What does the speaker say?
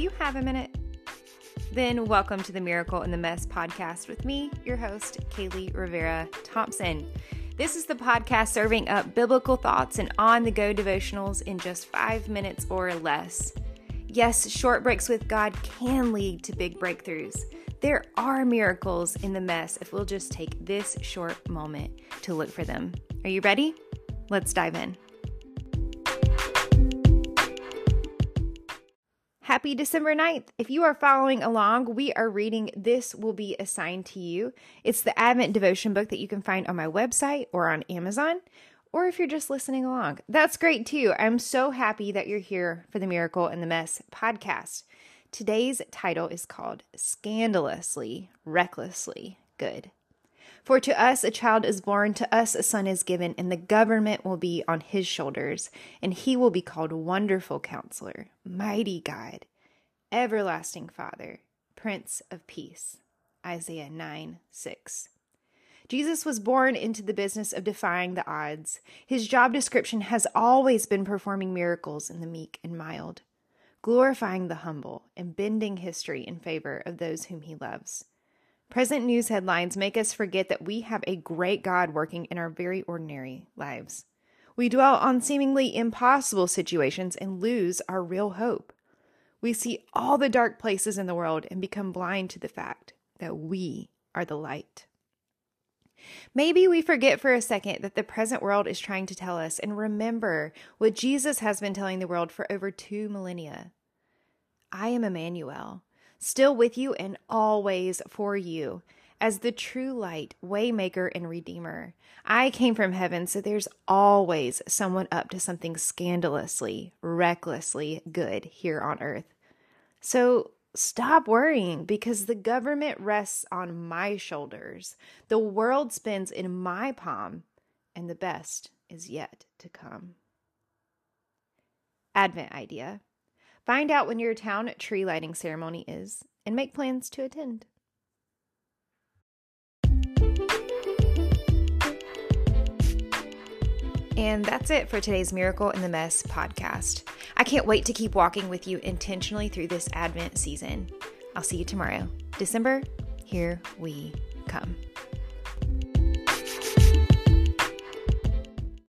Do you have a minute? Then, welcome to the Miracle in the Mess podcast with me, your host, Kaylee Rivera Thompson. This is the podcast serving up biblical thoughts and on the go devotionals in just five minutes or less. Yes, short breaks with God can lead to big breakthroughs. There are miracles in the mess if we'll just take this short moment to look for them. Are you ready? Let's dive in. Happy December 9th. If you are following along, we are reading This Will Be a Sign to You. It's the Advent devotion book that you can find on my website or on Amazon, or if you're just listening along. That's great too. I'm so happy that you're here for the Miracle in the Mess podcast. Today's title is called Scandalously, Recklessly Good. For to us a child is born, to us a son is given, and the government will be on his shoulders, and he will be called Wonderful Counselor, Mighty God, Everlasting Father, Prince of Peace. Isaiah 9 6. Jesus was born into the business of defying the odds. His job description has always been performing miracles in the meek and mild, glorifying the humble, and bending history in favor of those whom he loves. Present news headlines make us forget that we have a great God working in our very ordinary lives. We dwell on seemingly impossible situations and lose our real hope. We see all the dark places in the world and become blind to the fact that we are the light. Maybe we forget for a second that the present world is trying to tell us and remember what Jesus has been telling the world for over two millennia. I am Emmanuel still with you and always for you. As the true light, waymaker, and redeemer. I came from heaven, so there's always someone up to something scandalously, recklessly good here on earth. So stop worrying because the government rests on my shoulders. The world spins in my palm, and the best is yet to come. Advent idea. Find out when your town tree lighting ceremony is and make plans to attend. And that's it for today's Miracle in the Mess podcast. I can't wait to keep walking with you intentionally through this Advent season. I'll see you tomorrow. December, here we come.